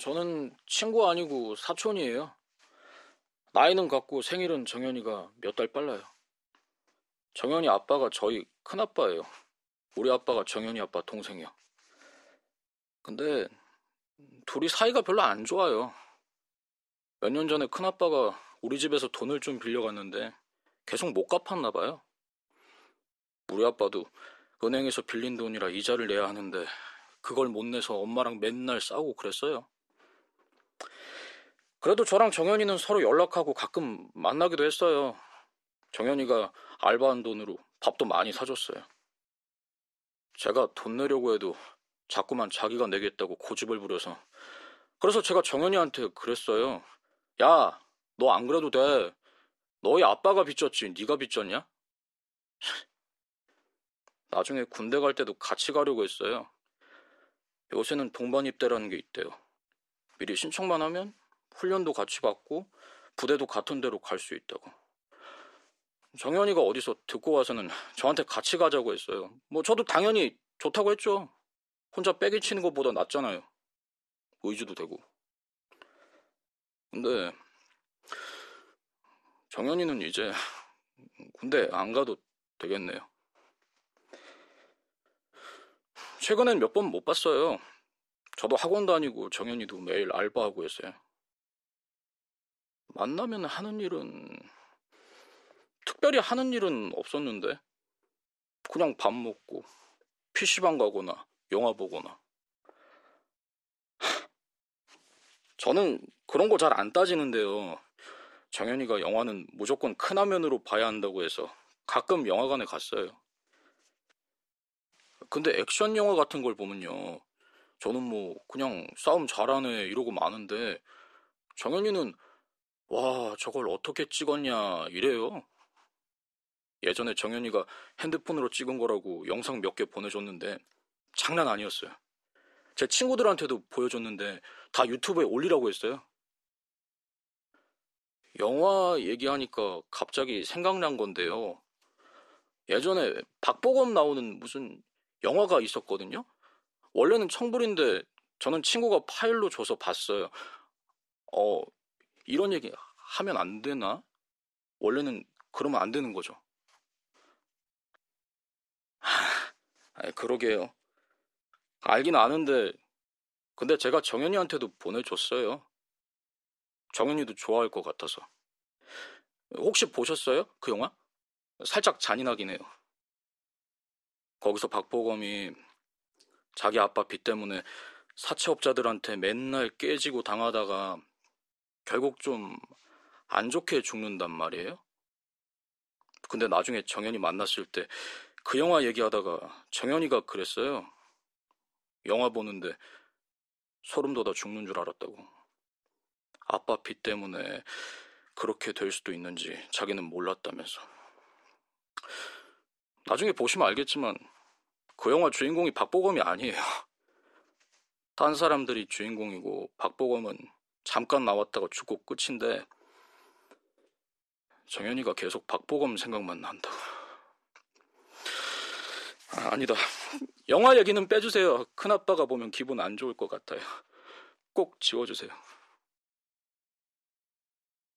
저는 친구 아니고 사촌이에요. 나이는 같고 생일은 정현이가 몇 달 빨라요. 정현이 아빠가 저희 큰아빠예요. 우리 아빠가 정현이 아빠 동생이요. 근데 둘이 사이가 별로 안 좋아요. 몇 년 전에 큰아빠가 우리 집에서 돈을 좀 빌려갔는데 계속 못 갚았나 봐요. 우리 아빠도 은행에서 빌린 돈이라 이자를 내야 하는데 그걸 못 내서 엄마랑 맨날 싸우고 그랬어요. 그래도 저랑 정현이는 서로 연락하고 가끔 만나기도 했어요. 정현이가 알바한 돈으로 밥도 많이 사줬어요. 제가 돈 내려고 해도 자꾸만 자기가 내겠다고 고집을 부려서 그래서 제가 정현이한테 그랬어요. 야, 너 안 그래도 돼. 너희 아빠가 빚졌지 네가 빚졌냐? 나중에 군대 갈 때도 같이 가려고 했어요. 요새는 동반 입대라는 게 있대요. 미리 신청만 하면 훈련도 같이 받고 부대도 같은 데로 갈 수 있다고. 정현이가 어디서 듣고 와서는 저한테 같이 가자고 했어요. 뭐 저도 당연히 좋다고 했죠. 혼자 빼기 치는 것보다 낫잖아요. 의지도 되고. 근데 정현이는 이제 군대 안 가도 되겠네요. 최근엔 몇 번 못 봤어요. 저도 학원 다니고 정현이도 매일 알바하고 했어요. 만나면 하는 일은 특별히 하는 일은 없었는데 그냥 밥 먹고 PC방 가거나 영화 보거나 저는 그런 거 잘 안 따지는데요. 정현이가 영화는 무조건 큰 화면으로 봐야 한다고 해서 가끔 영화관에 갔어요. 근데 액션 영화 같은 걸 보면요. 저는 뭐 그냥 싸움 잘하네 이러고 마는데 정현이는 와 저걸 어떻게 찍었냐 이래요. 예전에 정현이가 핸드폰으로 찍은 거라고 영상 몇 개 보내줬는데 장난 아니었어요. 제 친구들한테도 보여줬는데 다 유튜브에 올리라고 했어요. 영화 얘기하니까 갑자기 생각난 건데요. 예전에 박보검 나오는 무슨 영화가 있었거든요. 원래는 청불인데 저는 친구가 파일로 줘서 봤어요. 어, 이런 얘기 하면 안 되나? 원래는 그러면 안 되는 거죠. 하, 그러게요. 알긴 아는데, 근데 제가 정현이한테도 보내줬어요. 정현이도 좋아할 것 같아서. 혹시 보셨어요? 그 영화? 살짝 잔인하긴 해요. 거기서 박보검이 자기 아빠 빚 때문에 사채업자들한테 맨날 깨지고 당하다가 결국 좀 안 좋게 죽는단 말이에요. 근데 나중에 정현이 만났을 때 그 영화 얘기하다가 정현이가 그랬어요. 영화 보는데 소름 돋아 죽는 줄 알았다고. 아빠 빚 때문에 그렇게 될 수도 있는지 자기는 몰랐다면서. 나중에 보시면 알겠지만 그 영화 주인공이 박보검이 아니에요. 딴 사람들이 주인공이고 박보검은 잠깐 나왔다가 죽고 끝인데 정현이가 계속 박보검 생각만 난다고. 아, 아니다. 영화 얘기는 빼주세요. 큰아빠가 보면 기분 안 좋을 것 같아요. 꼭 지워주세요.